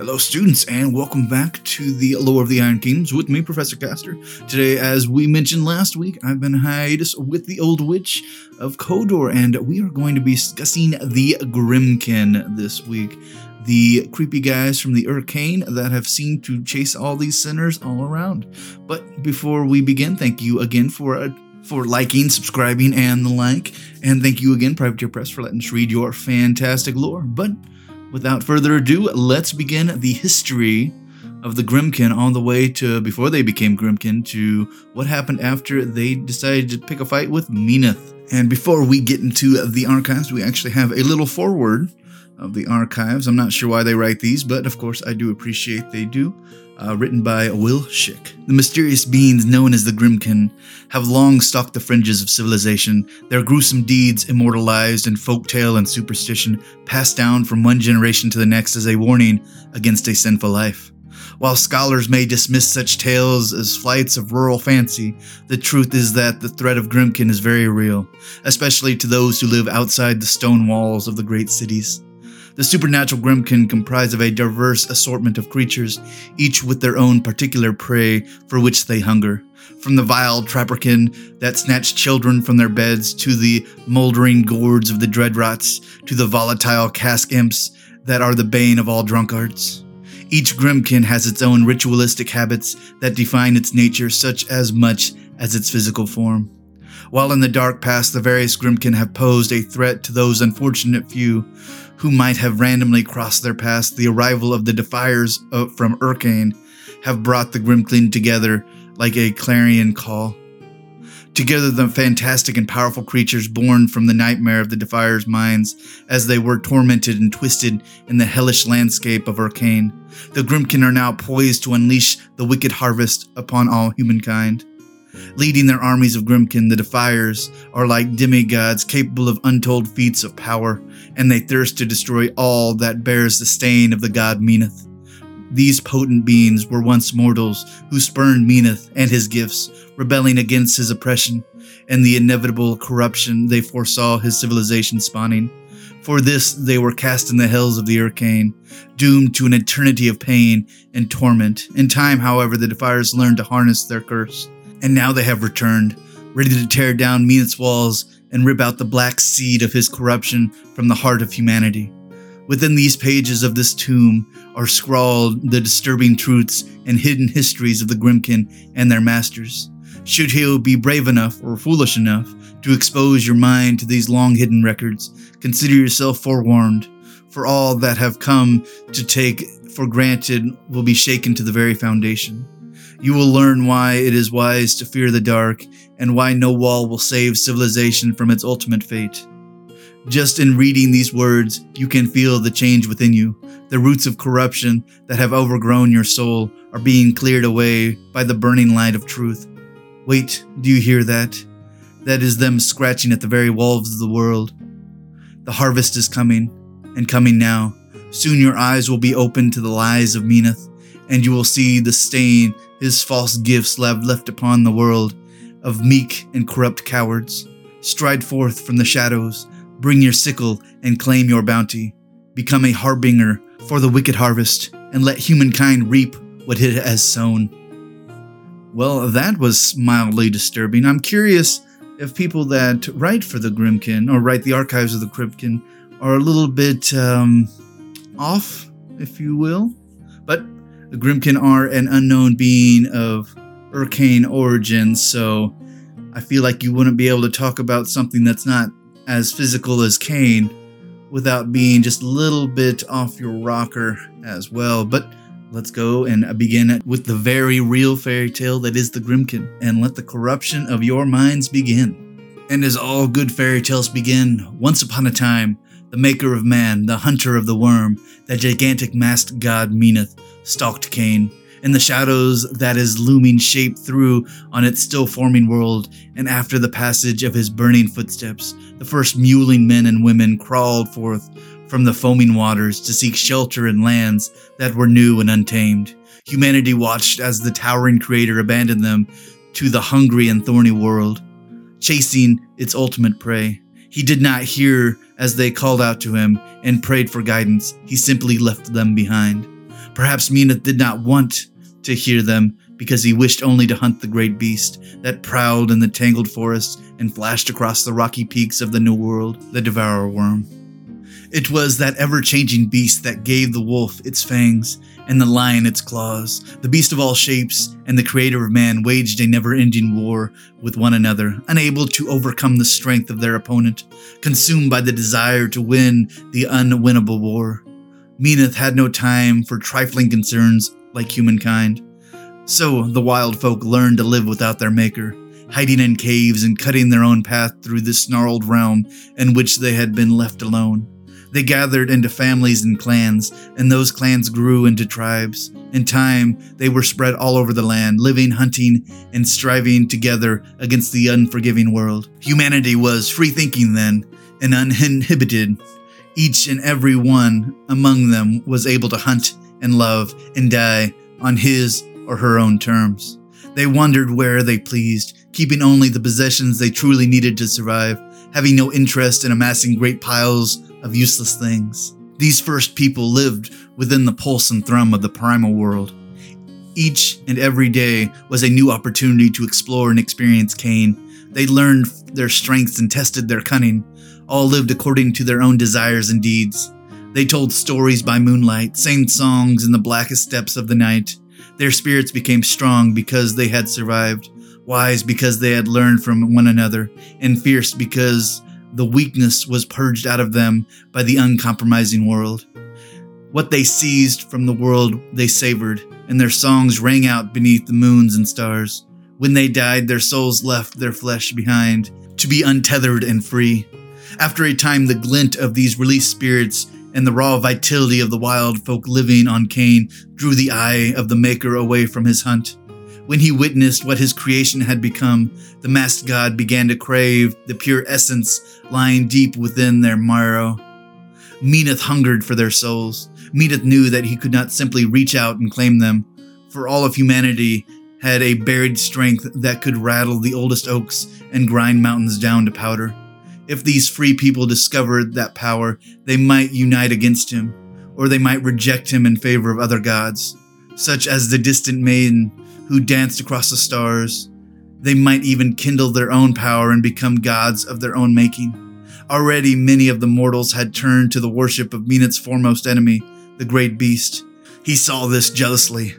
Hello, students, and welcome back to the Lore of the Iron Kingdoms with me, Professor Caster. Today, as we mentioned last week, I've been hiatus with the Old Witch of Khador, and we are going to be discussing the Grymkin this week. The creepy guys from the Urcaen that have seemed to chase all these sinners all around. But before we begin, thank you again for uh, for liking, subscribing, and the like. And thank you again, Privateer Press, for letting us read your fantastic lore. But without further ado, let's begin the history of the Grymkin on the way to before they became Grymkin to what happened after they decided to pick a fight with Menoth. And before we get into the archives, we actually have a little forward of the archives. I'm not sure why they write these, but of course I do appreciate they do. Uh, written by Will Shick. The mysterious beings known as the Grymkin have long stalked the fringes of civilization, their gruesome deeds immortalized in folktale and superstition, passed down from one generation to the next as a warning against a sinful life. While scholars may dismiss such tales as flights of rural fancy, the truth is that the threat of Grymkin is very real, especially to those who live outside the stone walls of the great cities. The supernatural Grymkin comprise of a diverse assortment of creatures, each with their own particular prey for which they hunger. From the vile Trapperkin that snatch children from their beds, to the moldering gourds of the Dreadrots, to the volatile cask imps that are the bane of all drunkards. Each Grymkin has its own ritualistic habits that define its nature such as much as its physical form. While in the dark past, the various Grymkin have posed a threat to those unfortunate few who might have randomly crossed their paths, the arrival of the Defiers uh, from Urcaen have brought the Grymkin together like a clarion call. Together, the fantastic and powerful creatures born from the nightmare of the Defier's minds, as they were tormented and twisted in the hellish landscape of Urcaen. The Grymkin are now poised to unleash the wicked harvest upon all humankind. Leading their armies of Grymkin, the Defiers are like demigods capable of untold feats of power, and they thirst to destroy all that bears the stain of the god Menoth. These potent beings were once mortals who spurned Menoth and his gifts, rebelling against his oppression and the inevitable corruption they foresaw his civilization spawning. For this, they were cast in the hells of the Urcaen, doomed to an eternity of pain and torment. In time, however, the Defiers learned to harness their curse and now they have returned, ready to tear down Menoth's walls and rip out the black seed of his corruption from the heart of humanity. Within these pages of this tomb are scrawled the disturbing truths and hidden histories of the Grymkin and their masters. Should you be brave enough or foolish enough to expose your mind to these long hidden records, consider yourself forewarned, for all that have come to take for granted will be shaken to the very foundation. You will learn why it is wise to fear the dark and why no wall will save civilization from its ultimate fate. Just in reading these words, you can feel the change within you. The roots of corruption that have overgrown your soul are being cleared away by the burning light of truth. Wait, do you hear that? That is them scratching at the very walls of the world. The harvest is coming, and coming now. Soon your eyes will be opened to the lies of Menoth, and you will see the stain his false gifts left upon the world of meek and corrupt cowards. Stride forth from the shadows, bring your sickle and claim your bounty. Become a harbinger for the wicked harvest, and let humankind reap what it has sown. Well, that was mildly disturbing. I'm curious if people that write for the Grymkin or write the archives of the Grymkin are a little bit um, off, if you will. But the Grymkin are an unknown being of arcane origin, so I feel like you wouldn't be able to talk about something that's not as physical as Caen without being just a little bit off your rocker as well. But let's go and begin with the very real fairy tale that is the Grymkin, and let the corruption of your minds begin. And as all good fairy tales begin, once upon a time, the maker of man, the hunter of the worm, the gigantic masked god Menoth, stalked Caen. In the shadows that his looming shape threw on its still forming world, and after the passage of his burning footsteps, the first mewling men and women crawled forth from the foaming waters to seek shelter in lands that were new and untamed. Humanity watched as the towering creator abandoned them to the hungry and thorny world, chasing its ultimate prey. He did not hear as they called out to him and prayed for guidance. He simply left them behind. Perhaps Menoth did not want to hear them because he wished only to hunt the great beast that prowled in the tangled forests and flashed across the rocky peaks of the New World, the Devourer Worm. It was that ever changing beast that gave the wolf its fangs and the lion its claws. The beast of all shapes and the creator of man waged a never ending war with one another, unable to overcome the strength of their opponent, consumed by the desire to win the unwinnable war. Menoth had no time for trifling concerns like humankind. So the wild folk learned to live without their maker, hiding in caves and cutting their own path through this snarled realm in which they had been left alone. They gathered into families and clans, and those clans grew into tribes. In time, they were spread all over the land, living, hunting, and striving together against the unforgiving world. Humanity was free thinking then, and uninhibited. Each and every one among them was able to hunt and love and die on his or her own terms. They wandered where they pleased, keeping only the possessions they truly needed to survive, having no interest in amassing great piles of useless things. These first people lived within the pulse and thrum of the primal world. Each and every day was a new opportunity to explore and experience Caen. They learned their strengths and tested their cunning. All lived according to their own desires and deeds. They told stories by moonlight, sang songs in the blackest depths of the night. Their spirits became strong because they had survived, wise because they had learned from one another, and fierce because the weakness was purged out of them by the uncompromising world. What they seized from the world they savored, and their songs rang out beneath the moons and stars. When they died, their souls left their flesh behind to be untethered and free. After a time, the glint of these released spirits and the raw vitality of the wild folk living on Caen drew the eye of the Maker away from his hunt. When he witnessed what his creation had become, the masked god began to crave the pure essence lying deep within their marrow. Menoth hungered for their souls. Menoth knew that he could not simply reach out and claim them, for all of humanity had a buried strength that could rattle the oldest oaks and grind mountains down to powder. If these free people discovered that power, they might unite against him, or they might reject him in favor of other gods, such as the distant maiden who danced across the stars. They might even kindle their own power and become gods of their own making. Already, many of the mortals had turned to the worship of Menoth's foremost enemy, the great beast. He saw this jealously,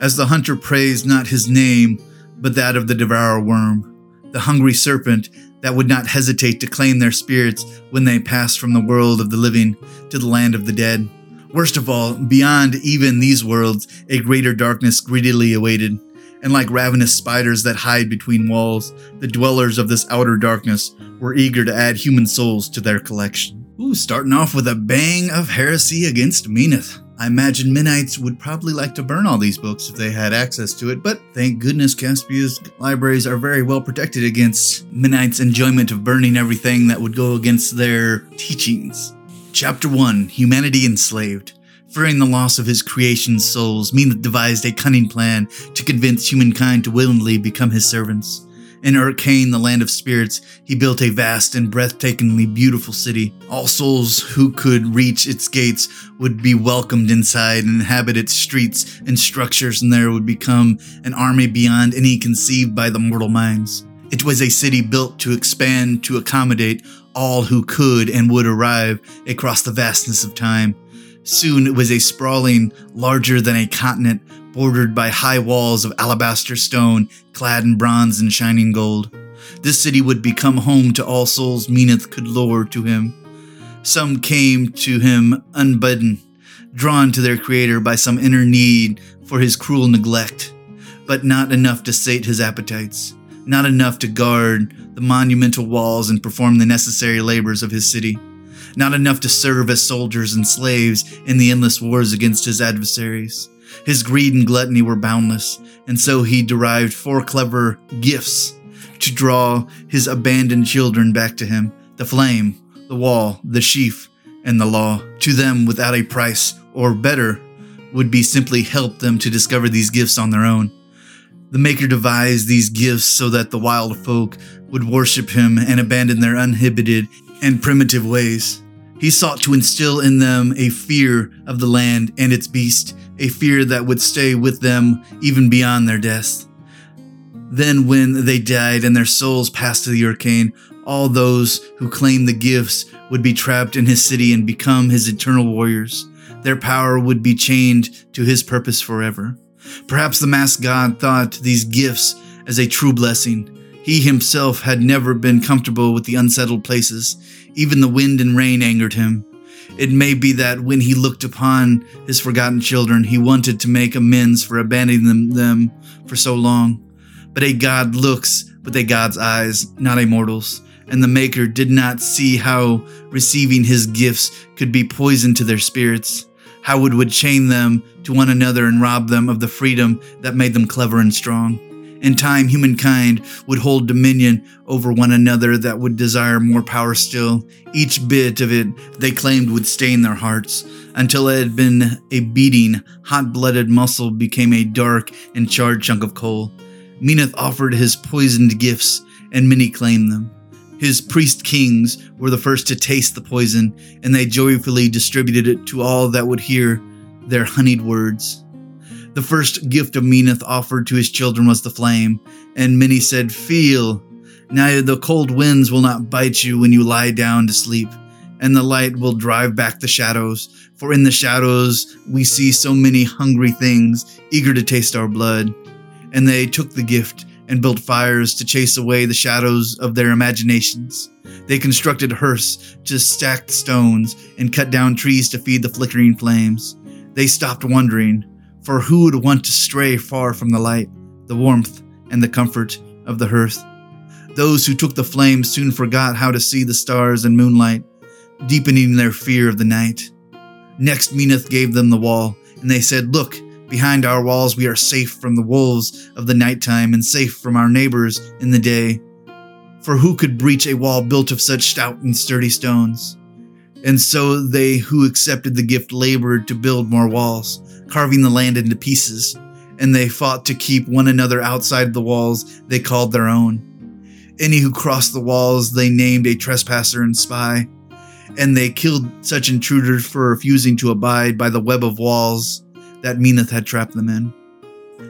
as the hunter praised not his name, but that of the devourer worm, the hungry serpent that would not hesitate to claim their spirits when they passed from the world of the living to the land of the dead. Worst of all, beyond even these worlds, a greater darkness greedily awaited. And like ravenous spiders that hide between walls, the dwellers of this outer darkness were eager to add human souls to their collection. Ooh, starting off with a bang of heresy against Menoth. I imagine Menites would probably like to burn all these books if they had access to it, but thank goodness Caspia's libraries are very well protected against Menites' enjoyment of burning everything that would go against their teachings. Chapter 1 Humanity Enslaved. Fearing the loss of his creation's souls, Menoth devised a cunning plan to convince humankind to willingly become his servants. In Urk the land of spirits, he built a vast and breathtakingly beautiful city. All souls who could reach its gates would be welcomed inside and inhabit its streets and structures, and there would become an army beyond any conceived by the mortal minds. It was a city built to expand to accommodate all who could and would arrive across the vastness of time. Soon it was a sprawling, larger than a continent, bordered by high walls of alabaster stone, clad in bronze and shining gold. This city would become home to all souls Menoth could lure to him. Some came to him unbidden, drawn to their creator by some inner need for his cruel neglect, but not enough to sate his appetites not enough to guard the monumental walls and perform the necessary labors of his city, not enough to serve as soldiers and slaves in the endless wars against his adversaries. His greed and gluttony were boundless, and so he derived four clever gifts to draw his abandoned children back to him the flame, the wall, the sheaf, and the law. To them, without a price, or better, would be simply help them to discover these gifts on their own. The Maker devised these gifts so that the wild folk would worship him and abandon their uninhibited and primitive ways. He sought to instill in them a fear of the land and its beast, a fear that would stay with them even beyond their death. Then, when they died and their souls passed to the Urcaen, all those who claimed the gifts would be trapped in his city and become his eternal warriors. Their power would be chained to his purpose forever. Perhaps the masked god thought these gifts as a true blessing. He himself had never been comfortable with the unsettled places. Even the wind and rain angered him. It may be that when he looked upon his forgotten children, he wanted to make amends for abandoning them, for so long. But a god looks with a god's eyes, not a mortal's, and the Maker did not see how receiving his gifts could be poison to their spirits, how it would chain them to one another and rob them of the freedom that made them clever and strong. In time, humankind would hold dominion over one another that would desire more power still. Each bit of it they claimed would stain their hearts, until it had been a beating, hot blooded muscle became a dark and charred chunk of coal. Menoth offered his poisoned gifts, and many claimed them. His priest kings were the first to taste the poison, and they joyfully distributed it to all that would hear their honeyed words. The first gift of Menoth offered to his children was the flame, and many said, Feel, now the cold winds will not bite you when you lie down to sleep, and the light will drive back the shadows. For in the shadows we see so many hungry things, eager to taste our blood. And they took the gift and built fires to chase away the shadows of their imaginations. They constructed hearths to stack stones and cut down trees to feed the flickering flames. They stopped wondering, for who would want to stray far from the light, the warmth, and the comfort of the hearth? Those who took the flame soon forgot how to see the stars and moonlight, deepening their fear of the night. Next, Menoth gave them the wall, and they said, Look, behind our walls we are safe from the wolves of the nighttime and safe from our neighbors in the day. For who could breach a wall built of such stout and sturdy stones? And so they who accepted the gift labored to build more walls, carving the land into pieces, and they fought to keep one another outside the walls they called their own. Any who crossed the walls they named a trespasser and spy, and they killed such intruders for refusing to abide by the web of walls that Menoth had trapped them in.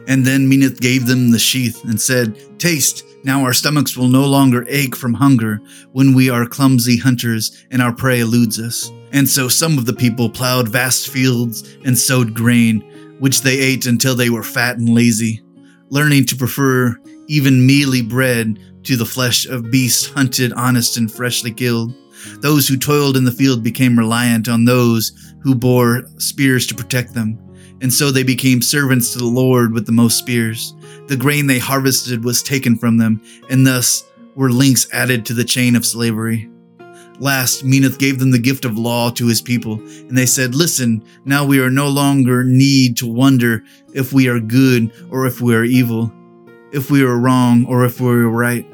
And then Menoth gave them the sheath and said, Taste, now our stomachs will no longer ache from hunger when we are clumsy hunters and our prey eludes us. And so some of the people plowed vast fields and sowed grain, which they ate until they were fat and lazy, learning to prefer even mealy bread to the flesh of beasts hunted, honest, and freshly killed. Those who toiled in the field became reliant on those who bore spears to protect them, and so they became servants to the Lord with the most spears. The grain they harvested was taken from them, and thus were links added to the chain of slavery. Last, Menoth gave them the gift of law to his people, and they said, Listen, now we are no longer need to wonder if we are good or if we are evil, if we are wrong or if we are right.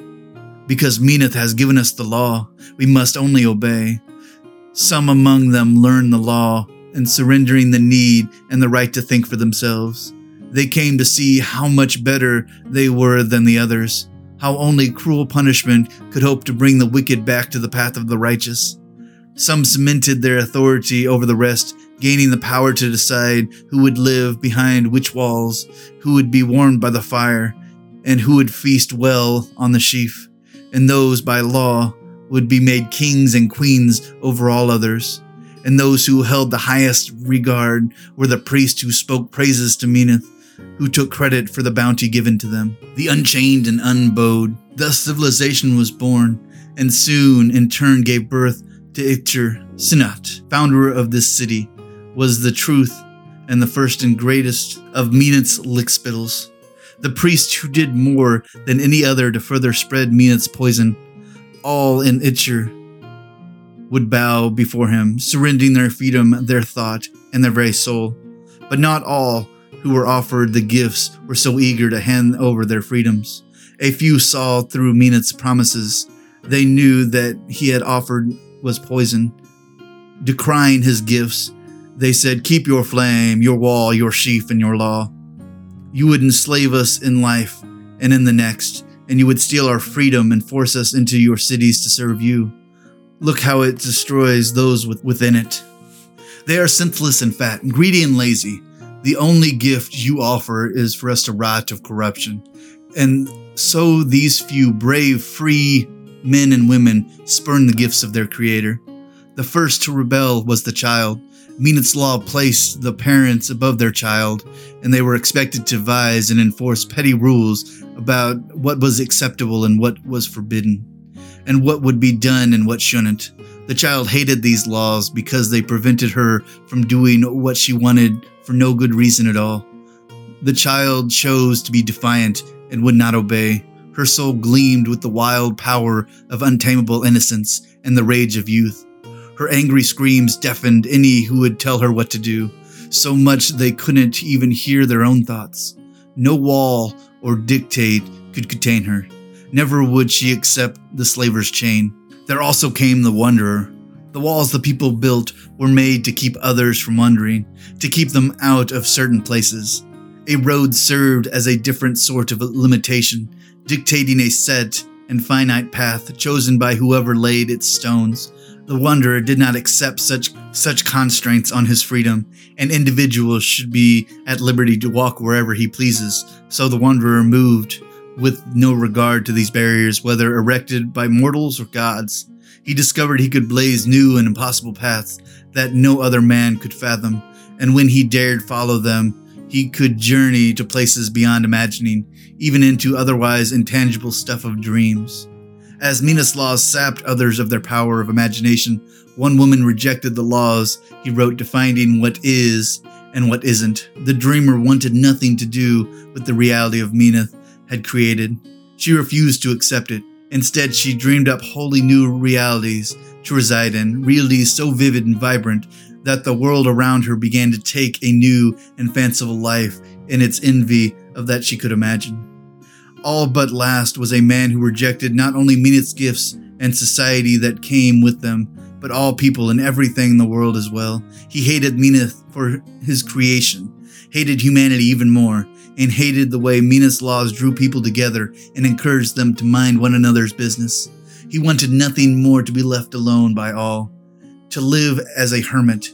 Because Menoth has given us the law, we must only obey. Some among them learned the law and surrendering the need and the right to think for themselves. They came to see how much better they were than the others how only cruel punishment could hope to bring the wicked back to the path of the righteous. Some cemented their authority over the rest, gaining the power to decide who would live behind which walls, who would be warmed by the fire, and who would feast well on the sheaf. And those by law would be made kings and queens over all others. And those who held the highest regard were the priests who spoke praises to Menoth who took credit for the bounty given to them. The unchained and unbowed. Thus civilization was born, and soon in turn gave birth to Icthier. Cinot, founder of this city, was the truth and the first and greatest of Menoth's lickspittles. The priest who did more than any other to further spread Menoth's poison. All in Icthier would bow before him, surrendering their freedom, their thought, and their very soul. But not all who were offered the gifts were so eager to hand over their freedoms. A few saw through Menoth's promises. They knew that he had offered was poison. Decrying his gifts, they said, Keep your flame, your wall, your sheaf, and your law. You would enslave us in life and in the next, and you would steal our freedom and force us into your cities to serve you. Look how it destroys those within it. They are senseless and fat, greedy and lazy. The only gift you offer is for us to rot of corruption. And so these few brave, free men and women spurn the gifts of their Creator. The first to rebel was the child. Menoth's law placed the parents above their child, and they were expected to devise and enforce petty rules about what was acceptable and what was forbidden, and what would be done and what shouldn't. The child hated these laws because they prevented her from doing what she wanted for no good reason at all. The child chose to be defiant and would not obey. Her soul gleamed with the wild power of untamable innocence and the rage of youth. Her angry screams deafened any who would tell her what to do, so much they couldn't even hear their own thoughts. No wall or dictate could contain her. Never would she accept the slaver's chain. There also came the wanderer. The walls the people built were made to keep others from wandering, to keep them out of certain places. A road served as a different sort of limitation, dictating a set and finite path chosen by whoever laid its stones. The wanderer did not accept such such constraints on his freedom. An individual should be at liberty to walk wherever he pleases. So the wanderer moved with no regard to these barriers, whether erected by mortals or gods. He discovered he could blaze new and impossible paths that no other man could fathom, and when he dared follow them, he could journey to places beyond imagining, even into otherwise intangible stuff of dreams. As Menoth's laws sapped others of their power of imagination, one woman rejected the laws he wrote defining what is and what isn't. The dreamer wanted nothing to do with the reality of Menoth had created. She refused to accept it. Instead, she dreamed up wholly new realities to reside in, realities so vivid and vibrant that the world around her began to take a new and fanciful life in its envy of that she could imagine all but last was a man who rejected not only Menoth's gifts and society that came with them, but all people and everything in the world as well. He hated Menoth for his creation, hated humanity even more, and hated the way Menoth's laws drew people together and encouraged them to mind one another's business. He wanted nothing more to be left alone by all, to live as a hermit.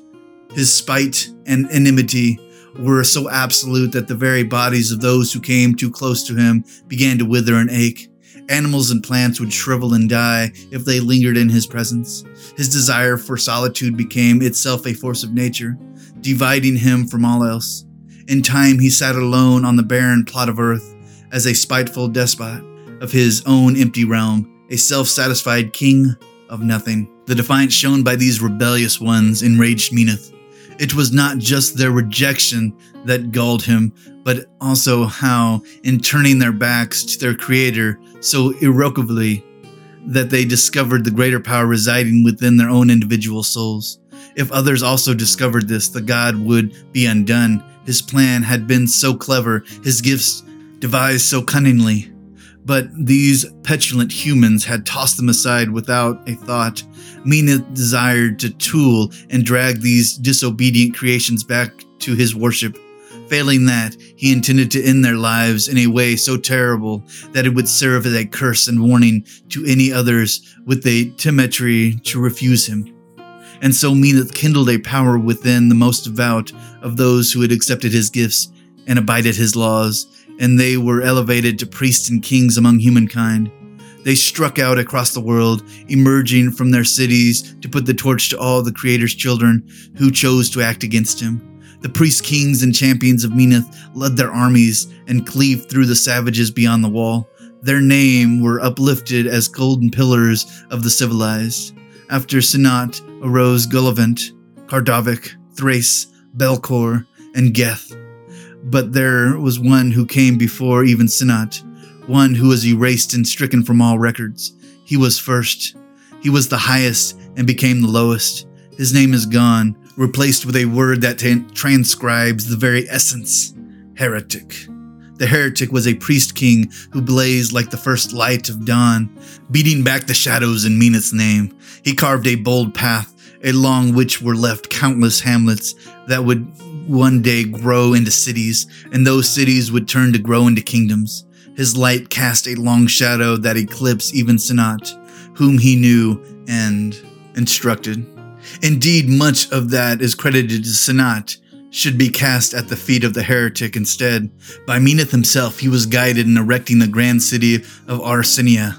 His spite and enmity were so absolute that the very bodies of those who came too close to him began to wither and ache. Animals and plants would shrivel and die if they lingered in his presence. His desire for solitude became itself a force of nature, dividing him from all else. In time, he sat alone on the barren plot of earth as a spiteful despot of his own empty realm, a self satisfied king of nothing. The defiance shown by these rebellious ones enraged Menoth. It was not just their rejection that galled him, but also how, in turning their backs to their Creator so irrevocably, that they discovered the greater power residing within their own individual souls. If others also discovered this, the God would be undone. His plan had been so clever, his gifts devised so cunningly. But these petulant humans had tossed them aside without a thought. Menoth desired to tool and drag these disobedient creations back to his worship. Failing that, he intended to end their lives in a way so terrible that it would serve as a curse and warning to any others with a temerity to refuse him. And so Menoth kindled a power within the most devout of those who had accepted his gifts and abided his laws, and they were elevated to priests and kings among humankind. They struck out across the world, emerging from their cities to put the torch to all the Creator's children who chose to act against him. The priest kings and champions of Menoth led their armies and cleaved through the savages beyond the wall. Their name were uplifted as golden pillars of the civilized. After Cinot arose Golivant, Khardovic, Thrace, Belcor, and Geth. But there was one who came before even Cinot, one who was erased and stricken from all records. He was first. He was the highest and became the lowest. His name is gone, replaced with a word that t- transcribes the very essence heretic. The heretic was a priest king who blazed like the first light of dawn, beating back the shadows in Menoth's name. He carved a bold path, along which were left countless hamlets that would one day grow into cities, and those cities would turn to grow into kingdoms. His light cast a long shadow that eclipsed even Cinot, whom he knew and instructed. Indeed, much of that is credited to Cinot, should be cast at the feet of the heretic instead. By Menoth himself, he was guided in erecting the grand city of Arsenia,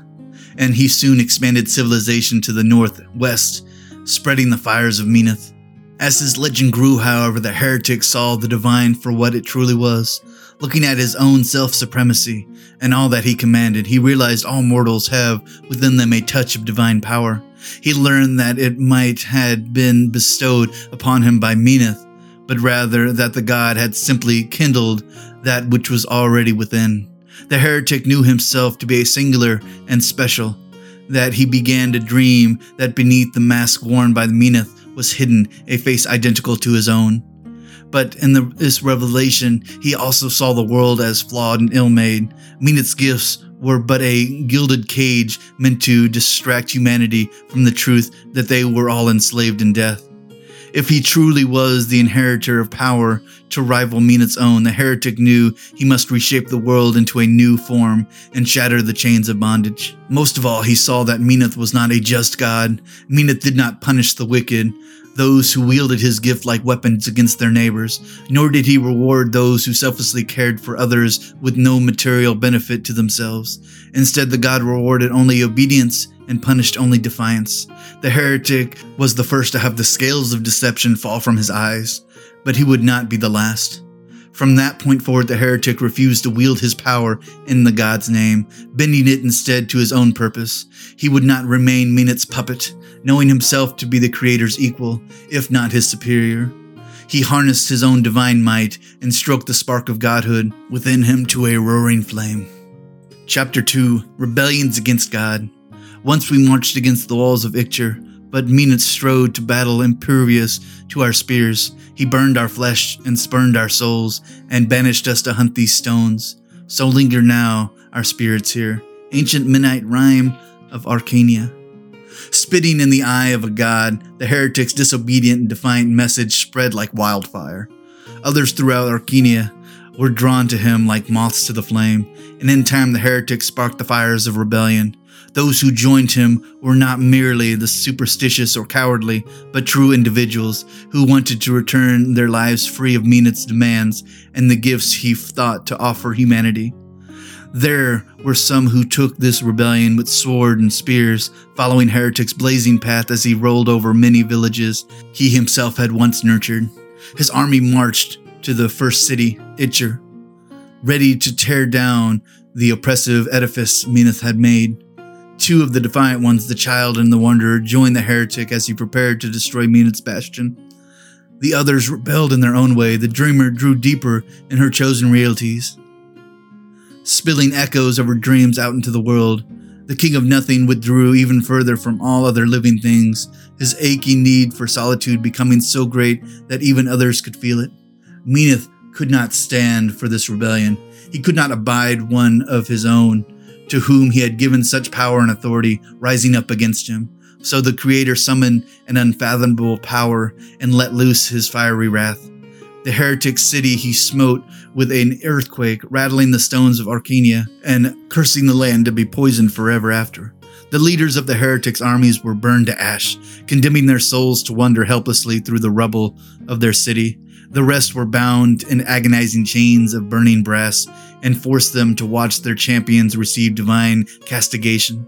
and he soon expanded civilization to the northwest, spreading the fires of Menoth. As his legend grew, however, the heretic saw the divine for what it truly was. Looking at his own self supremacy and all that he commanded, he realized all mortals have within them a touch of divine power. He learned that it might had been bestowed upon him by Menoth, but rather that the god had simply kindled that which was already within. The heretic knew himself to be a singular and special, that he began to dream that beneath the mask worn by the Menoth was hidden a face identical to his own. But in the, this revelation, he also saw the world as flawed and ill made. Menoth's gifts were but a gilded cage meant to distract humanity from the truth that they were all enslaved in death. If he truly was the inheritor of power to rival Menoth's own, the heretic knew he must reshape the world into a new form and shatter the chains of bondage. Most of all, he saw that Menoth was not a just God. Menoth did not punish the wicked, those who wielded his gift like weapons against their neighbors, nor did he reward those who selflessly cared for others with no material benefit to themselves. Instead, the God rewarded only obedience and punished only defiance. The heretic was the first to have the scales of deception fall from his eyes, but he would not be the last. From that point forward, the heretic refused to wield his power in the God's name, bending it instead to his own purpose. He would not remain Menoth's puppet, knowing himself to be the Creator's equal, if not his superior. He harnessed his own divine might and stroked the spark of godhood within him to a roaring flame. Chapter 2 Rebellions Against God. Once we marched against the walls of Icthier, but Menoth strode to battle impervious to our spears. He burned our flesh and spurned our souls, and banished us to hunt these stones. So linger now, our spirits here. Ancient Menite rhyme of Arcania. Spitting in the eye of a god, the heretic's disobedient and defiant message spread like wildfire. Others throughout Arcania were drawn to him like moths to the flame, and in time the heretic sparked the fires of rebellion. Those who joined him were not merely the superstitious or cowardly, but true individuals who wanted to return their lives free of Menoth's demands and the gifts he thought to offer humanity. There were some who took this rebellion with sword and spears, following Heretic's blazing path as he rolled over many villages he himself had once nurtured. His army marched to the first city, Icthier, ready to tear down the oppressive edifice Menoth had made. Two of the defiant ones, the child and the wanderer, joined the heretic as he prepared to destroy Menoth's bastion. The others rebelled in their own way. The dreamer drew deeper in her chosen realities spilling echoes of her dreams out into the world. The King of Nothing withdrew even further from all other living things, his aching need for solitude becoming so great that even others could feel it. Menoth could not stand for this rebellion. He could not abide one of his own, to whom he had given such power and authority, rising up against him. So the Creator summoned an unfathomable power and let loose his fiery wrath. The heretic city he smote with an earthquake, rattling the stones of Arcania and cursing the land to be poisoned forever after. The leaders of the heretics' armies were burned to ash, condemning their souls to wander helplessly through the rubble of their city. The rest were bound in agonizing chains of burning brass and forced them to watch their champions receive divine castigation.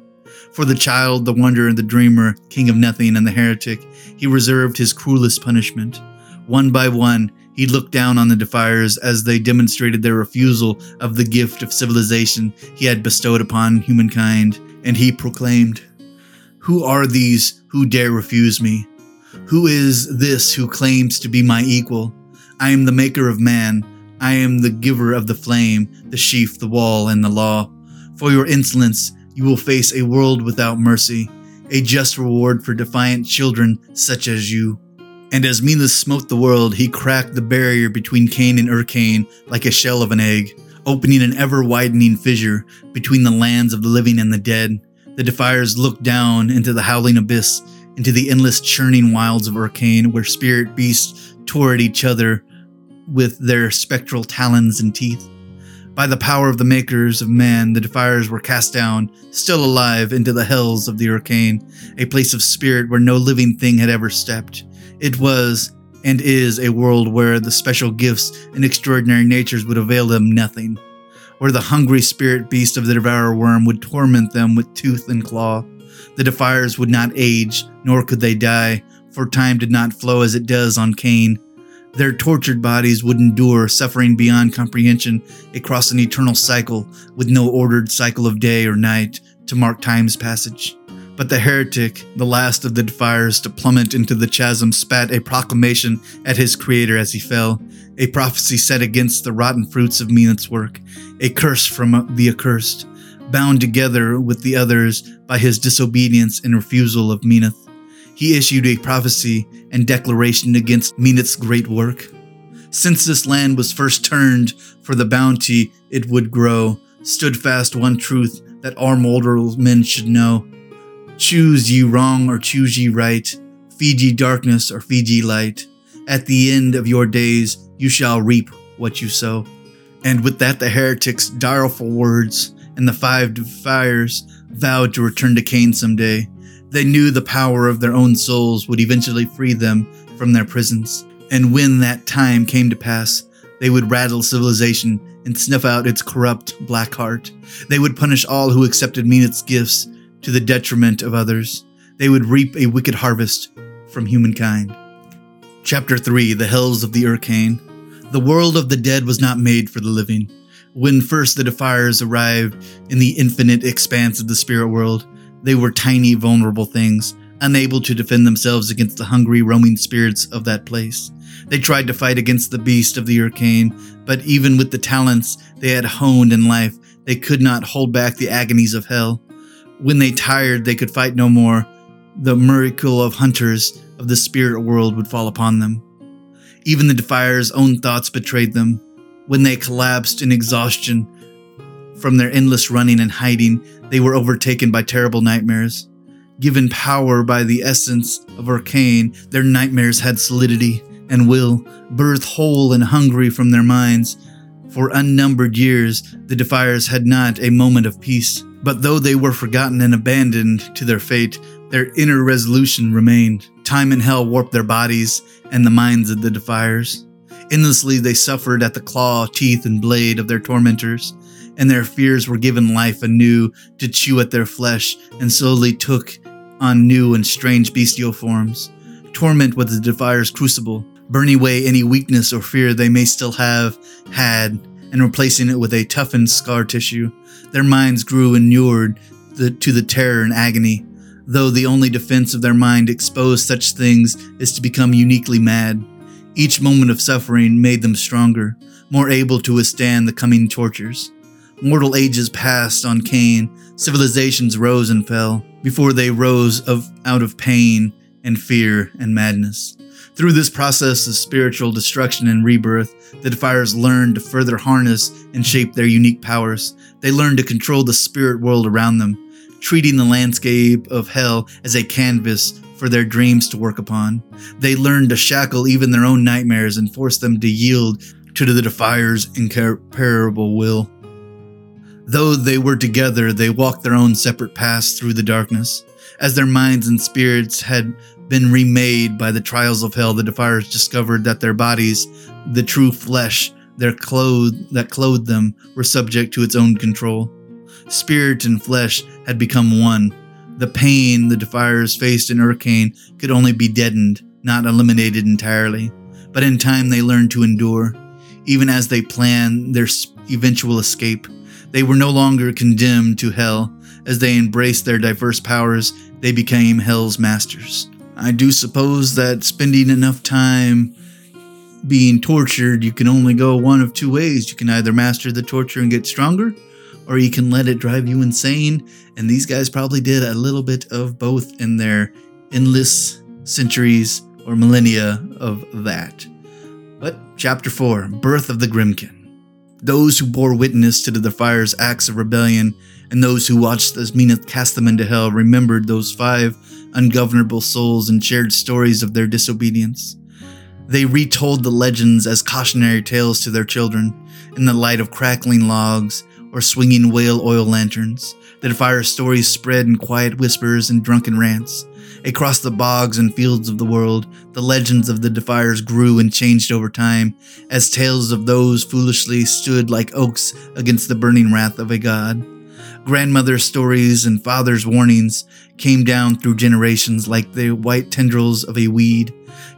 For the child, the wanderer, the dreamer, king of nothing, and the heretic, he reserved his cruelest punishment. One by one, he looked down on the Defiers as they demonstrated their refusal of the gift of civilization he had bestowed upon humankind, and he proclaimed, Who are these who dare refuse me? Who is this who claims to be my equal? I am the maker of man. I am the giver of the flame, the sheaf, the wall, and the law. For your insolence, you will face a world without mercy, a just reward for defiant children such as you. And as Menoth smote the world, he cracked the barrier between Caen and Urcaen like a shell of an egg, opening an ever widening fissure between the lands of the living and the dead. The Defiers looked down into the howling abyss, into the endless churning wilds of Urcaen, where spirit beasts tore at each other with their spectral talons and teeth. By the power of the makers of man, the Defiers were cast down, still alive, into the hells of the Urcaen, a place of spirit where no living thing had ever stepped. It was and is a world where the special gifts and extraordinary natures would avail them nothing, where the hungry spirit beast of the devourer worm would torment them with tooth and claw. The defiers would not age, nor could they die, for time did not flow as it does on Caen. Their tortured bodies would endure suffering beyond comprehension across an eternal cycle with no ordered cycle of day or night to mark time's passage. But the heretic, the last of the defiers to plummet into the chasm, spat a proclamation at his creator as he fell, a prophecy set against the rotten fruits of Menoth's work, a curse from the accursed, bound together with the others by his disobedience and refusal of Menoth. He issued a prophecy and declaration against Menoth's great work. Since this land was first turned for the bounty it would grow, stood fast one truth that our mortal men should know. Choose ye wrong or choose ye right, feed ye darkness or feed ye light. At the end of your days you shall reap what you sow. And with that, the heretics' direful words and the five defiers vowed to return to Caen someday. They knew the power of their own souls would eventually free them from their prisons. And when that time came to pass, they would rattle civilization and snuff out its corrupt black heart. They would punish all who accepted Menoth's gifts to the detriment of others. They would reap a wicked harvest from humankind. Chapter 3 The Hells of the Urcaen. The world of the dead was not made for the living. When first the Defiers arrived in the infinite expanse of the spirit world, they were tiny, vulnerable things, unable to defend themselves against the hungry, roaming spirits of that place. They tried to fight against the beast of the Urcaen, but even with the talents they had honed in life, they could not hold back the agonies of hell. When they tired, they could fight no more. The miracle of hunters of the spirit world would fall upon them. Even the Defier's own thoughts betrayed them. When they collapsed in exhaustion from their endless running and hiding, they were overtaken by terrible nightmares. Given power by the essence of Urcaen, their nightmares had solidity and will, birth whole and hungry from their minds. For unnumbered years, the Defiers had not a moment of peace. But though they were forgotten and abandoned to their fate, their inner resolution remained. Time and hell warped their bodies and the minds of the Defiers. Endlessly they suffered at the claw, teeth, and blade of their tormentors, and their fears were given life anew to chew at their flesh, and slowly took on new and strange bestial forms. Torment was the Defier's crucible, burning away any weakness or fear they may still have had, and replacing it with a toughened scar tissue. Their minds grew inured to the terror and agony, though the only defense of their mind exposed such things is to become uniquely mad. Each moment of suffering made them stronger, more able to withstand the coming tortures. Mortal ages passed on Caen, civilizations rose and fell, before they rose of, out of pain and fear and madness. Through this process of spiritual destruction and rebirth, the Defiers learned to further harness and shape their unique powers. They learned to control the spirit world around them, treating the landscape of hell as a canvas for their dreams to work upon. They learned to shackle even their own nightmares and force them to yield to the Defier's incomparable will. Though they were together, they walked their own separate paths through the darkness. As their minds and spirits had been remade by the trials of hell, the Defiers discovered that their bodies, the true flesh, their clothes that clothed them, were subject to its own control. Spirit and flesh had become one. The pain the Defiers faced in Urcaen could only be deadened, not eliminated entirely. But in time they learned to endure, even as they planned their eventual escape. They were no longer condemned to hell. As they embraced their diverse powers, they became hell's masters. I do suppose that spending enough time being tortured, you can only go one of two ways. You can either master the torture and get stronger, or you can let it drive you insane. And these guys probably did a little bit of both in their endless centuries or millennia of that. But chapter 4 Birth of the Grymkin. Those who bore witness to the Defier's acts of rebellion and those who watched as Menoth cast them into hell remembered those five ungovernable souls and shared stories of their disobedience. They retold the legends as cautionary tales to their children in the light of crackling logs or swinging whale oil lanterns. The Defier's stories spread in quiet whispers and drunken rants. Across the bogs and fields of the world, the legends of the Defiers grew and changed over time, as tales of those foolishly stood like oaks against the burning wrath of a god. Grandmother's stories and father's warnings came down through generations like the white tendrils of a weed,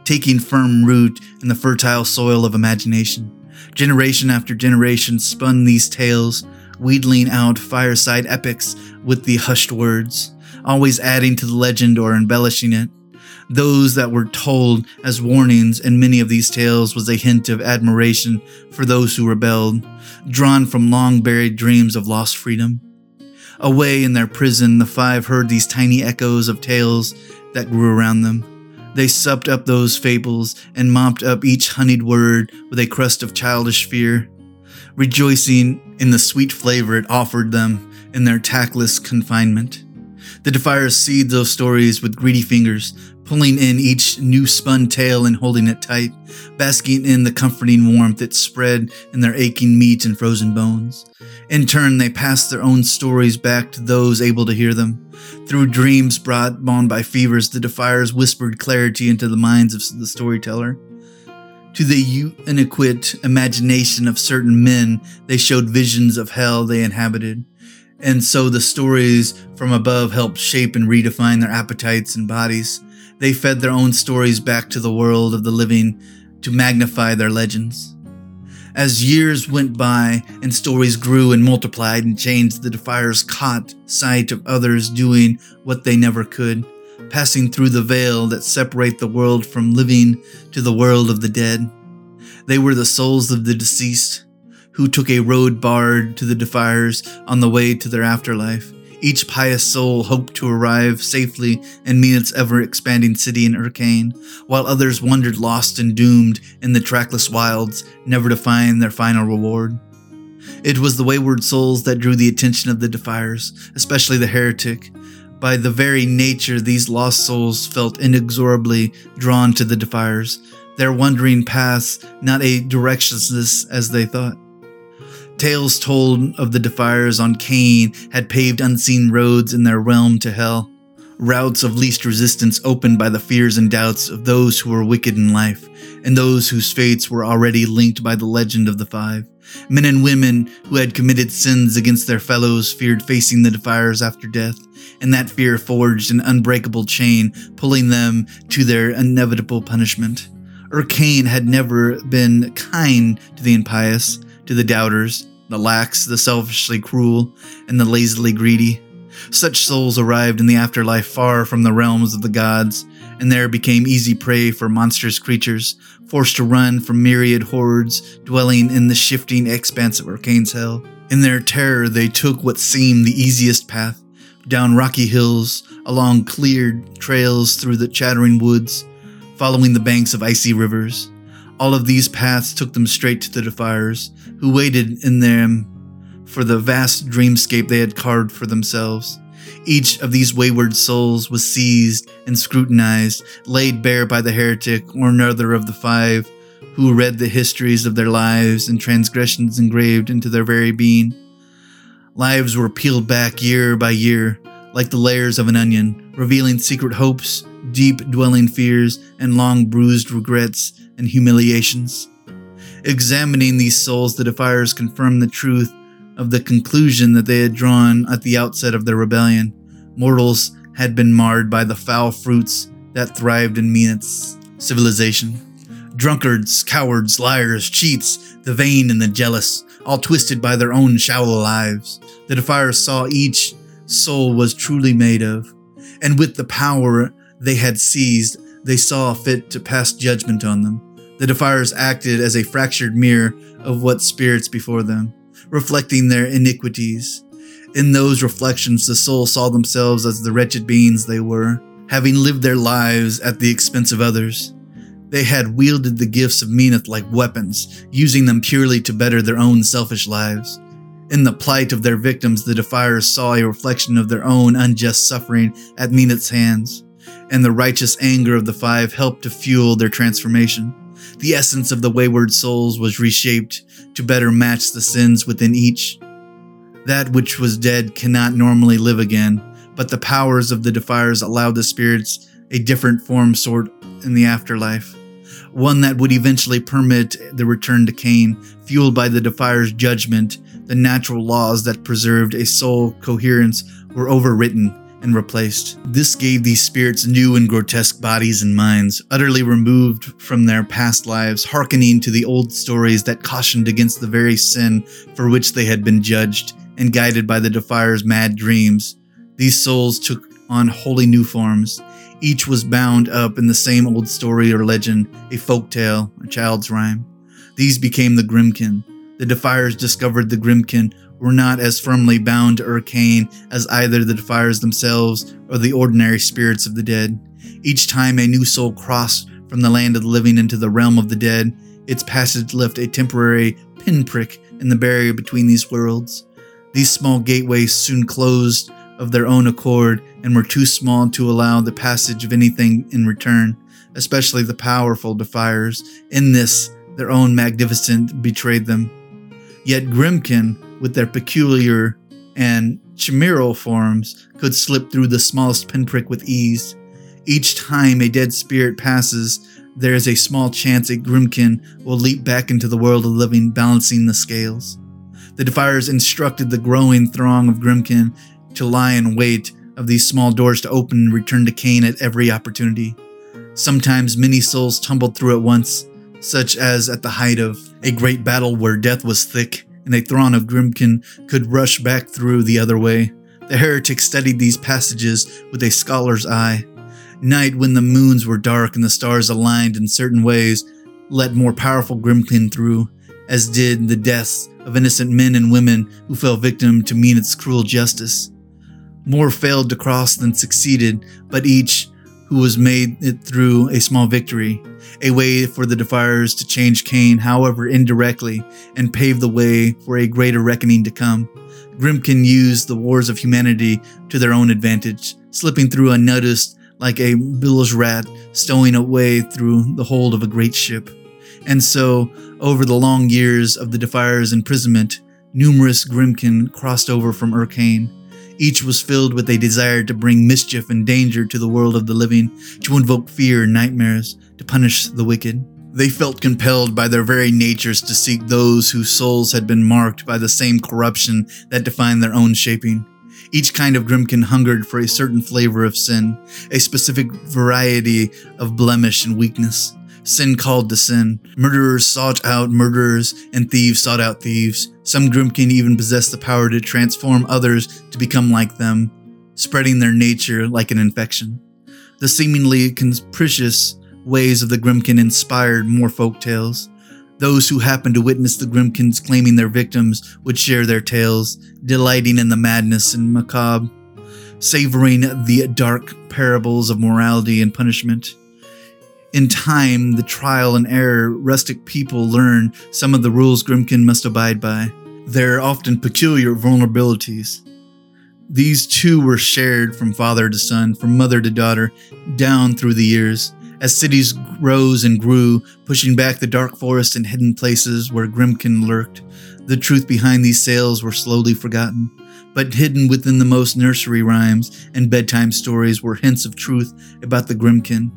taking firm root in the fertile soil of imagination. Generation after generation spun these tales, wheedling out fireside epics with the hushed words, always adding to the legend or embellishing it. Those that were told as warnings in many of these tales was a hint of admiration for those who rebelled, drawn from long buried dreams of lost freedom. Away in their prison, the five heard these tiny echoes of tales that grew around them. They supped up those fables and mopped up each honeyed word with a crust of childish fear, rejoicing in the sweet flavor it offered them in their tactless confinement. The Defiers seed those stories with greedy fingers, pulling in each new spun tale and holding it tight, basking in the comforting warmth it spread in their aching meat and frozen bones. In turn, they passed their own stories back to those able to hear them. Through dreams brought on by fevers, the Defiers whispered clarity into the minds of the storyteller. To the inadequate imagination of certain men, they showed visions of hell they inhabited. And so the stories from above helped shape and redefine their appetites and bodies. They fed their own stories back to the world of the living to magnify their legends. As years went by and stories grew and multiplied and changed, the Defiers caught sight of others doing what they never could, passing through the veil that separate the world from living to the world of the dead. They were the souls of the deceased, who took a road barred to the Defiers on the way to their afterlife. Each pious soul hoped to arrive safely and meet its ever expanding city in Urcaen, while others wandered lost and doomed in the trackless wilds, never to find their final reward. It was the wayward souls that drew the attention of the Defiers, especially the heretic. By the very nature, these lost souls felt inexorably drawn to the Defiers, their wandering paths not a directionless as they thought. Tales told of the Defiers on Caen had paved unseen roads in their realm to hell, routes of least resistance opened by the fears and doubts of those who were wicked in life, and those whose fates were already linked by the legend of the Five. Men and women who had committed sins against their fellows feared facing the Defiers after death, and that fear forged an unbreakable chain, pulling them to their inevitable punishment. Urcaen had never been kind to the impious, to the doubters, the lax, the selfishly cruel, and the lazily greedy. Such souls arrived in the afterlife far from the realms of the gods, and there became easy prey for monstrous creatures, forced to run from myriad hordes dwelling in the shifting expanse of Urcaen's hell. In their terror, they took what seemed the easiest path, down rocky hills, along cleared trails through the chattering woods, following the banks of icy rivers. All of these paths took them straight to the Defiers, who waited in them for the vast dreamscape they had carved for themselves. Each of these wayward souls was seized and scrutinized, laid bare by the heretic or another of the five, who read the histories of their lives and transgressions engraved into their very being. Lives were peeled back year by year, like the layers of an onion, revealing secret hopes, deep dwelling fears, and long bruised regrets and humiliations. Examining these souls, the Defiers confirmed the truth of the conclusion that they had drawn at the outset of their rebellion. Mortals had been marred by the foul fruits that thrived in Miet's civilization. Drunkards, cowards, liars, cheats, the vain and the jealous, all twisted by their own shallow lives. The Defiers saw each soul was truly made of, and with the power they had seized, they saw fit to pass judgment on them. The Defiers acted as a fractured mirror of what spirits before them, reflecting their iniquities. In those reflections, the soul saw themselves as the wretched beings they were, having lived their lives at the expense of others. They had wielded the gifts of Menoth like weapons, using them purely to better their own selfish lives. In the plight of their victims, the Defiers saw a reflection of their own unjust suffering at Menoth's hands, and the righteous anger of the five helped to fuel their transformation. The essence of the wayward souls was reshaped to better match the sins within each. That which was dead cannot normally live again, but the powers of the Defiers allowed the spirits a different form sort in the afterlife. One that would eventually permit the return to Caen, fueled by the Defier's judgment. The natural laws that preserved a soul coherence were overwritten and replaced. This gave these spirits new and grotesque bodies and minds, utterly removed from their past lives, hearkening to the old stories that cautioned against the very sin for which they had been judged, and guided by the Defier's mad dreams. These souls took on wholly new forms. Each was bound up in the same old story or legend, a folk tale, a child's rhyme. These became the Grymkin. The Defiers discovered the Grymkin were not as firmly bound to Urcaen as either the Defiers themselves or the ordinary spirits of the dead. Each time a new soul crossed from the land of the living into the realm of the dead, its passage left a temporary pinprick in the barrier between these worlds. These small gateways soon closed of their own accord and were too small to allow the passage of anything in return, especially the powerful defiers. In this, their own magnificent betrayed them. Yet Grymkin, with their peculiar and chimeral forms, could slip through the smallest pinprick with ease. Each time a dead spirit passes, there is a small chance a Grymkin will leap back into the world of living, balancing the scales. The Defiers instructed the growing throng of Grymkin to lie in wait of these small doors to open and return to Caen at every opportunity. Sometimes many souls tumbled through at once, such as at the height of a great battle where death was thick and a throng of Grymkin could rush back through the other way. The heretic studied these passages with a scholar's eye. Night, when the moons were dark and the stars aligned in certain ways, let more powerful Grymkin through, as did the deaths of innocent men and women who fell victim to mean cruel justice. More failed to cross than succeeded, but each who was made it through a small victory, a way for the Defiers to change Caen, however indirectly, and pave the way for a greater reckoning to come. Grymkin used the wars of humanity to their own advantage, slipping through unnoticed like a bilge rat stowing away through the hold of a great ship. And so, over the long years of the Defier's imprisonment, numerous Grymkin crossed over from Urcaen, each was filled with a desire to bring mischief and danger to the world of the living, to invoke fear and nightmares, to punish the wicked. They felt compelled by their very natures to seek those whose souls had been marked by the same corruption that defined their own shaping. Each kind of Grymkin hungered for a certain flavor of sin, a specific variety of blemish and weakness. Sin called to sin. Murderers sought out murderers, and thieves sought out thieves. Some Grymkin even possessed the power to transform others to become like them, spreading their nature like an infection. The seemingly capricious ways of the Grymkin inspired more folk tales. Those who happened to witness the Grymkins claiming their victims would share their tales, delighting in the madness and macabre, savoring the dark parables of morality and punishment. In time, the trial and error, rustic people learn some of the rules Grymkin must abide by. Their often peculiar vulnerabilities. These too were shared from father to son, from mother to daughter, down through the years. As cities rose and grew, pushing back the dark forests and hidden places where Grymkin lurked, the truth behind these sales were slowly forgotten. But hidden within the most nursery rhymes and bedtime stories were hints of truth about the Grymkin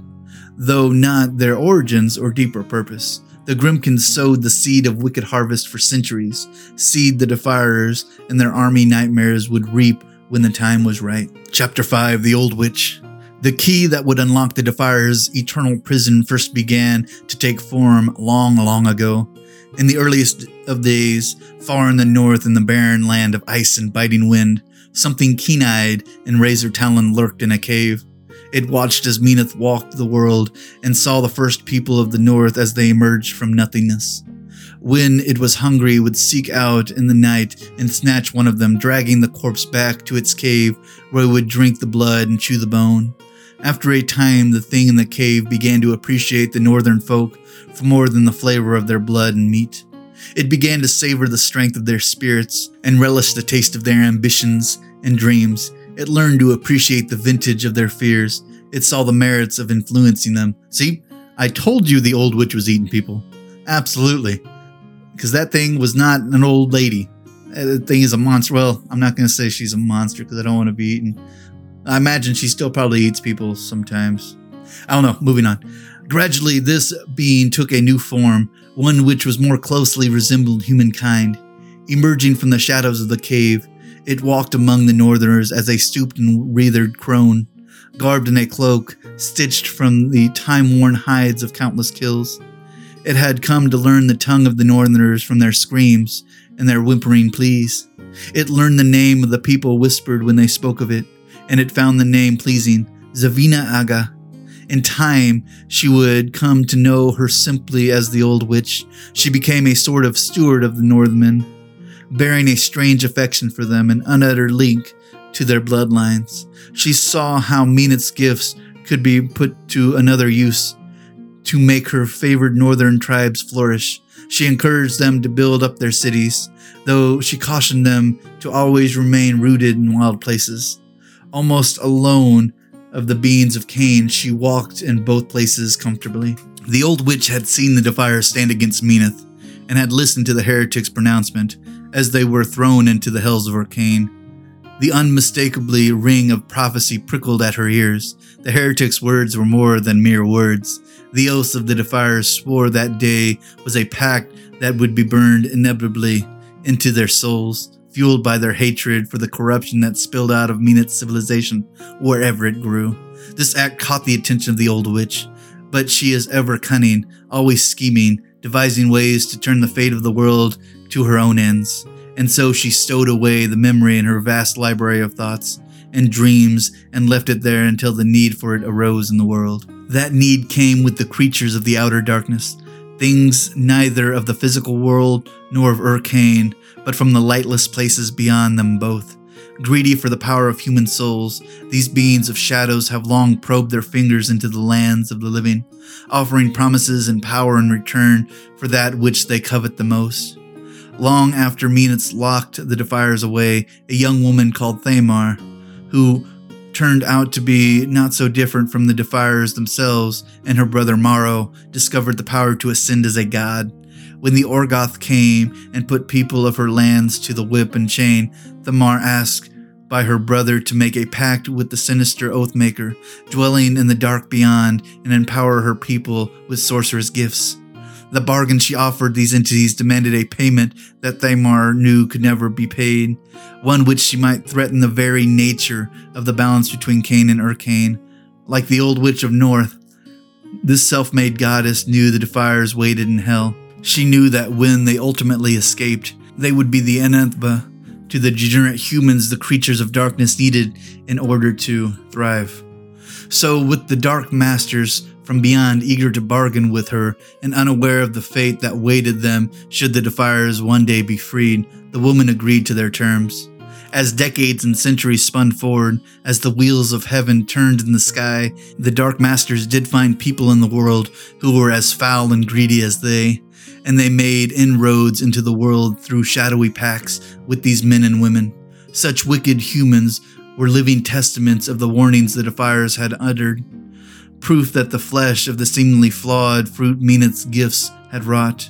though not their origins or deeper purpose. The Grymkins sowed the seed of wicked harvest for centuries, seed the Defiers and their army nightmares would reap when the time was right. Chapter 5 The Old Witch The key that would unlock the Defier's eternal prison first began to take form long, long ago. In the earliest of days, far in the north in the barren land of ice and biting wind, something keen eyed and razor taloned lurked in a cave. It watched as Menoth walked the world and saw the first people of the north as they emerged from nothingness. When it was hungry, it would seek out in the night and snatch one of them, dragging the corpse back to its cave where it would drink the blood and chew the bone. After a time, the thing in the cave began to appreciate the northern folk for more than the flavor of their blood and meat. It began to savor the strength of their spirits and relish the taste of their ambitions and dreams it learned to appreciate the vintage of their fears. It saw the merits of influencing them. See, I told you the old witch was eating people. Absolutely. Because that thing was not an old lady. The thing is a monster. Well, I'm not going to say she's a monster because I don't want to be eaten. I imagine she still probably eats people sometimes. I don't know. Moving on. Gradually, this being took a new form, one which was more closely resembled humankind. Emerging from the shadows of the cave, it walked among the northerners as a stooped and withered crone, garbed in a cloak stitched from the time worn hides of countless kills. It had come to learn the tongue of the northerners from their screams and their whimpering pleas. It learned the name of the people whispered when they spoke of it, and it found the name pleasing Zevanna Agha. In time, she would come to know her simply as the old witch. She became a sort of steward of the Northmen, bearing a strange affection for them, an unuttered link to their bloodlines. She saw how Menoth's gifts could be put to another use to make her favored northern tribes flourish. She encouraged them to build up their cities, though she cautioned them to always remain rooted in wild places. Almost alone of the beings of Caen, she walked in both places comfortably. The old witch had seen the defiers stand against Menoth, and had listened to the heretics' pronouncement as they were thrown into the hells of Urcaen. The unmistakably ring of prophecy prickled at her ears. The heretics' words were more than mere words. The oath of the defiers swore that day was a pact that would be burned inevitably into their souls, fueled by their hatred for the corruption that spilled out of Menoth's civilization wherever it grew. This act caught the attention of the old witch, but she is ever cunning, always scheming, devising ways to turn the fate of the world to her own ends. And so she stowed away the memory in her vast library of thoughts and dreams and left it there until the need for it arose in the world. That need came with the creatures of the outer darkness, things neither of the physical world nor of Urcaen, but from the lightless places beyond them both. Greedy for the power of human souls, these beings of shadows have long probed their fingers into the lands of the living, offering promises and power in return for that which they covet the most. Long after Menetz locked the Defiers away, a young woman called Thamar, who turned out to be not so different from the Defiers themselves, and her brother Morrow discovered the power to ascend as a god. When the Orgoth came and put people of her lands to the whip and chain, Thamar asked by her brother to make a pact with the sinister Oathmaker, dwelling in the dark beyond, and empower her people with sorcerer's gifts. The bargain she offered these entities demanded a payment that Thamar knew could never be paid, one which she might threaten the very nature of the balance between Caen and Urcaen. Like the old witch of North, this self made goddess knew the Defiers waited in hell. She knew that when they ultimately escaped, they would be the anathema to the degenerate humans the creatures of darkness needed in order to thrive. So, with the Dark Masters from beyond eager to bargain with her and unaware of the fate that waited them should the Defiers one day be freed, the woman agreed to their terms. As decades and centuries spun forward, as the wheels of heaven turned in the sky, the Dark Masters did find people in the world who were as foul and greedy as they, and they made inroads into the world through shadowy pacts with these men and women. Such wicked humans were living testaments of the warnings the Defiers had uttered, proof that the flesh of the seemingly flawed fruit Menoth's gifts had wrought.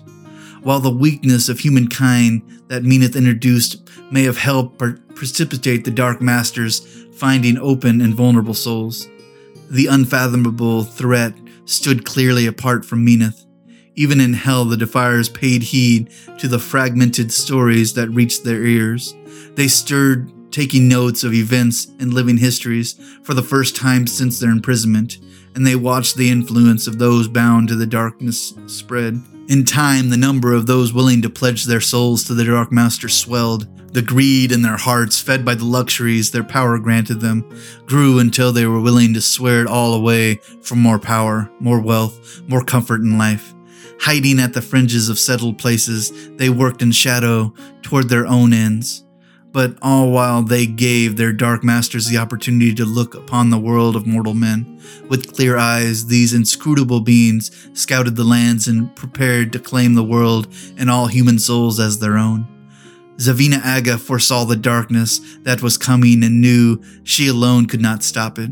While the weakness of humankind that Menoth introduced may have helped pre- precipitate the Dark Masters finding open and vulnerable souls, the unfathomable threat stood clearly apart from Menoth. Even in hell, the Defiers paid heed to the fragmented stories that reached their ears. They stirred, taking notes of events and living histories for the first time since their imprisonment, and they watched the influence of those bound to the darkness spread. In time, the number of those willing to pledge their souls to the Dark Master swelled. The greed in their hearts, fed by the luxuries their power granted them, grew until they were willing to swear it all away for more power, more wealth, more comfort in life. Hiding at the fringes of settled places, they worked in shadow toward their own ends. But all while they gave their dark masters the opportunity to look upon the world of mortal men. With clear eyes, these inscrutable beings scouted the lands and prepared to claim the world and all human souls as their own. Zevanna Agha foresaw the darkness that was coming and knew she alone could not stop it.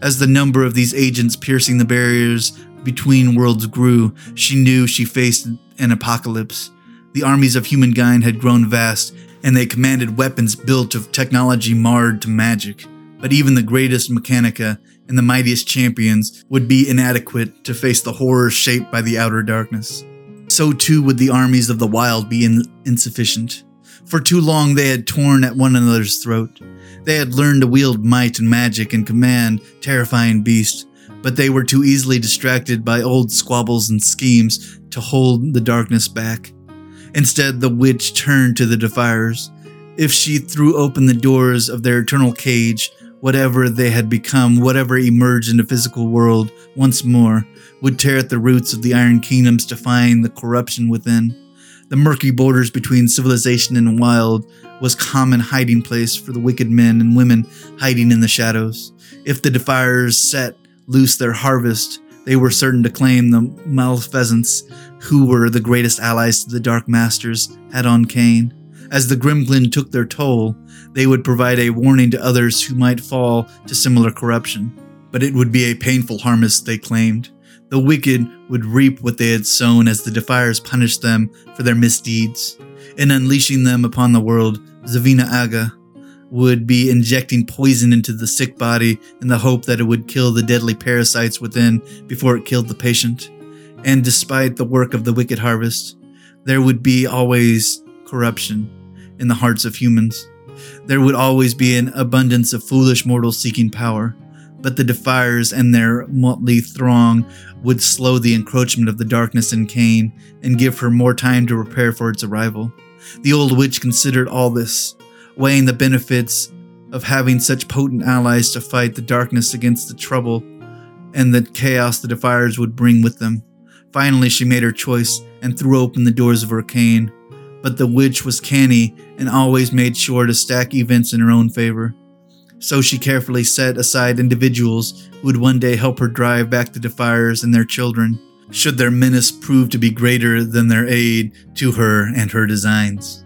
As the number of these agents piercing the barriers between worlds grew, she knew she faced an apocalypse. The armies of humankind had grown vast, and they commanded weapons built of technology marred to magic. But even the greatest mechanica and the mightiest champions would be inadequate to face the horrors shaped by the outer darkness. So too would the armies of the wild be in- insufficient. For too long they had torn at one another's throat. They had learned to wield might and magic and command terrifying beasts, but they were too easily distracted by old squabbles and schemes to hold the darkness back. Instead, the witch turned to the defiers. If she threw open the doors of their eternal cage, whatever they had become, whatever emerged in the physical world once more, would tear at the roots of the Iron Kingdoms to find the corruption within. The murky borders between civilization and wild was common hiding place for the wicked men and women hiding in the shadows. If the defiers set loose their harvest, they were certain to claim the malfeasants, who were the greatest allies to the Dark Masters, had on Caen. As the Gremlin took their toll, they would provide a warning to others who might fall to similar corruption. But it would be a painful harvest, they claimed. The wicked would reap what they had sown as the Defiers punished them for their misdeeds. In unleashing them upon the world, Zevanna Agha would be injecting poison into the sick body in the hope that it would kill the deadly parasites within before it killed the patient. And despite the work of the wicked harvest, there would be always corruption in the hearts of humans. There would always be an abundance of foolish mortals seeking power, but the Defiers and their motley throng would slow the encroachment of the darkness in Caen and give her more time to prepare for its arrival. The old witch considered all this, weighing the benefits of having such potent allies to fight the darkness against the trouble and the chaos the Defiers would bring with them. Finally, she made her choice and threw open the doors of Urcaen. But the witch was canny and always made sure to stack events in her own favor. So she carefully set aside individuals who would one day help her drive back the Defiers and their children, should their menace prove to be greater than their aid to her and her designs.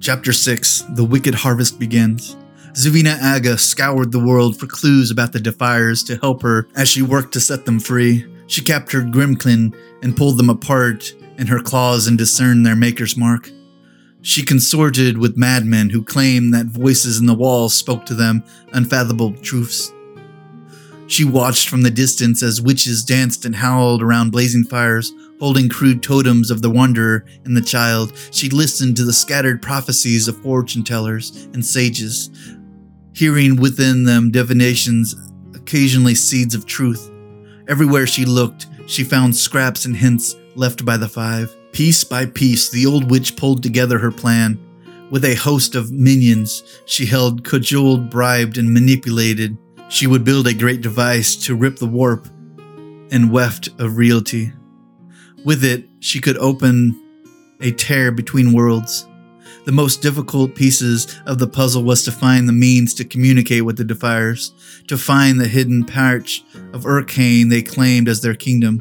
Chapter 6 The Wicked Harvest begins. Zevanna Agha scoured the world for clues about the Defiers to help her as she worked to set them free. She captured Grymkin and pulled them apart in her claws and discerned their maker's mark. She consorted with madmen who claimed that voices in the walls spoke to them unfathomable truths. She watched from the distance as witches danced and howled around blazing fires, holding crude totems of the wanderer and the child. She listened to the scattered prophecies of fortune tellers and sages, hearing within them divinations, occasionally seeds of truth. Everywhere she looked, she found scraps and hints left by the five. Piece by piece, the old witch pulled together her plan. With a host of minions she held cajoled, bribed, and manipulated, she would build a great device to rip the warp and weft of reality. With it, she could open a tear between worlds. The most difficult pieces of the puzzle was to find the means to communicate with the Defiers, to find the hidden patch of Urcaen they claimed as their kingdom.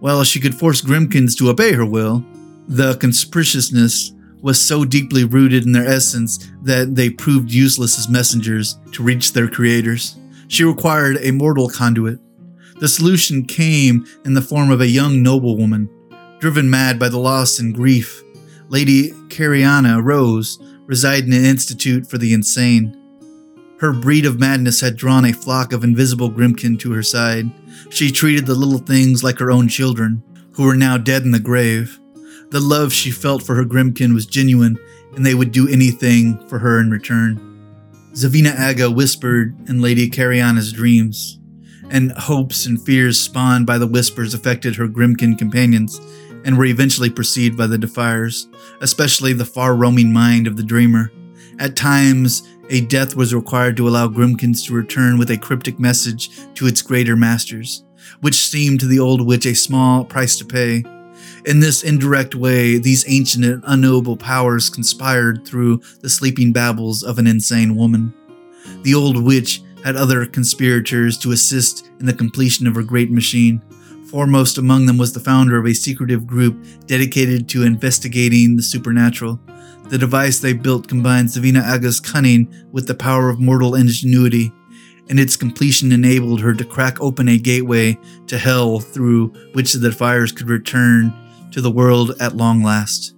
While she could force Grymkins to obey her will, the conspicuousness was so deeply rooted in their essence that they proved useless as messengers to reach their creators. She required a mortal conduit. The solution came in the form of a young noblewoman, driven mad by the loss and grief Lady Karianna Rose resided in an institute for the insane. Her breed of madness had drawn a flock of invisible Grymkin to her side. She treated the little things like her own children, who were now dead in the grave. The love she felt for her Grymkin was genuine, and they would do anything for her in return. Zevanna Agha whispered in Lady Karianna's dreams, and hopes and fears spawned by the whispers affected her Grymkin companions and were eventually perceived by the Defiers, especially the far roaming mind of the dreamer. At times, a death was required to allow Grymkins to return with a cryptic message to its greater masters, which seemed to the old witch a small price to pay. In this indirect way, these ancient and unknowable powers conspired through the sleeping babbles of an insane woman. The old witch had other conspirators to assist in the completion of her great machine, Foremost among them was the founder of a secretive group dedicated to investigating the supernatural. The device they built combined Zevanna Agha's cunning with the power of mortal ingenuity, and its completion enabled her to crack open a gateway to hell through which the Defiers could return to the world at long last.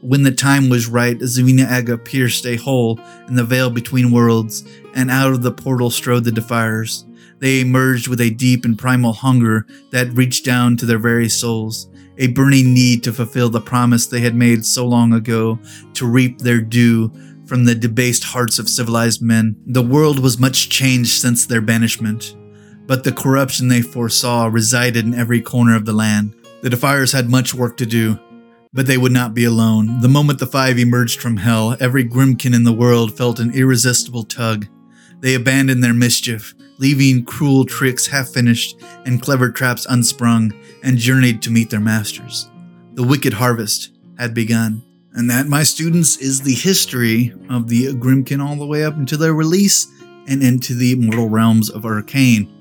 When the time was right, Zevanna Agha pierced a hole in the veil between worlds, and out of the portal strode the Defiers. They emerged with a deep and primal hunger that reached down to their very souls, a burning need to fulfill the promise they had made so long ago to reap their due from the debased hearts of civilized men. The world was much changed since their banishment, but the corruption they foresaw resided in every corner of the land. The Defiers had much work to do, but they would not be alone. The moment the five emerged from hell, every Grymkin in the world felt an irresistible tug. They abandoned their mischief, leaving cruel tricks half finished and clever traps unsprung, and journeyed to meet their masters. The wicked harvest had begun. And that, my students, is the history of the Grymkin all the way up until their release and into the mortal realms of Arcane.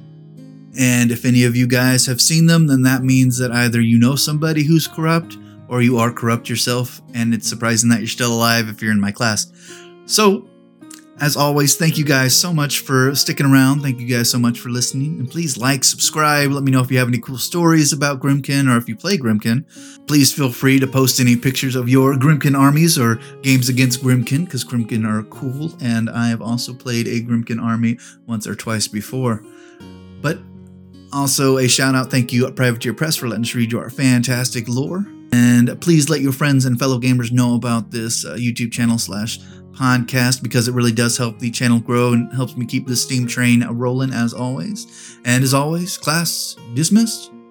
And if any of you guys have seen them, then that means that either you know somebody who's corrupt or you are corrupt yourself, and it's surprising that you're still alive if you're in my class. So, as always, thank you guys so much for sticking around. Thank you guys so much for listening. And please like, subscribe. Let me know if you have any cool stories about Grymkin or if you play Grymkin. Please feel free to post any pictures of your Grymkin armies or games against Grymkin because Grymkin are cool. And I have also played a Grymkin army once or twice before. But also, a shout out thank you, Privateer Press, for letting us read your fantastic lore. And please let your friends and fellow gamers know about this uh, YouTube channel slash podcast because it really does help the channel grow and helps me keep the steam train rolling as always. And as always, class dismissed.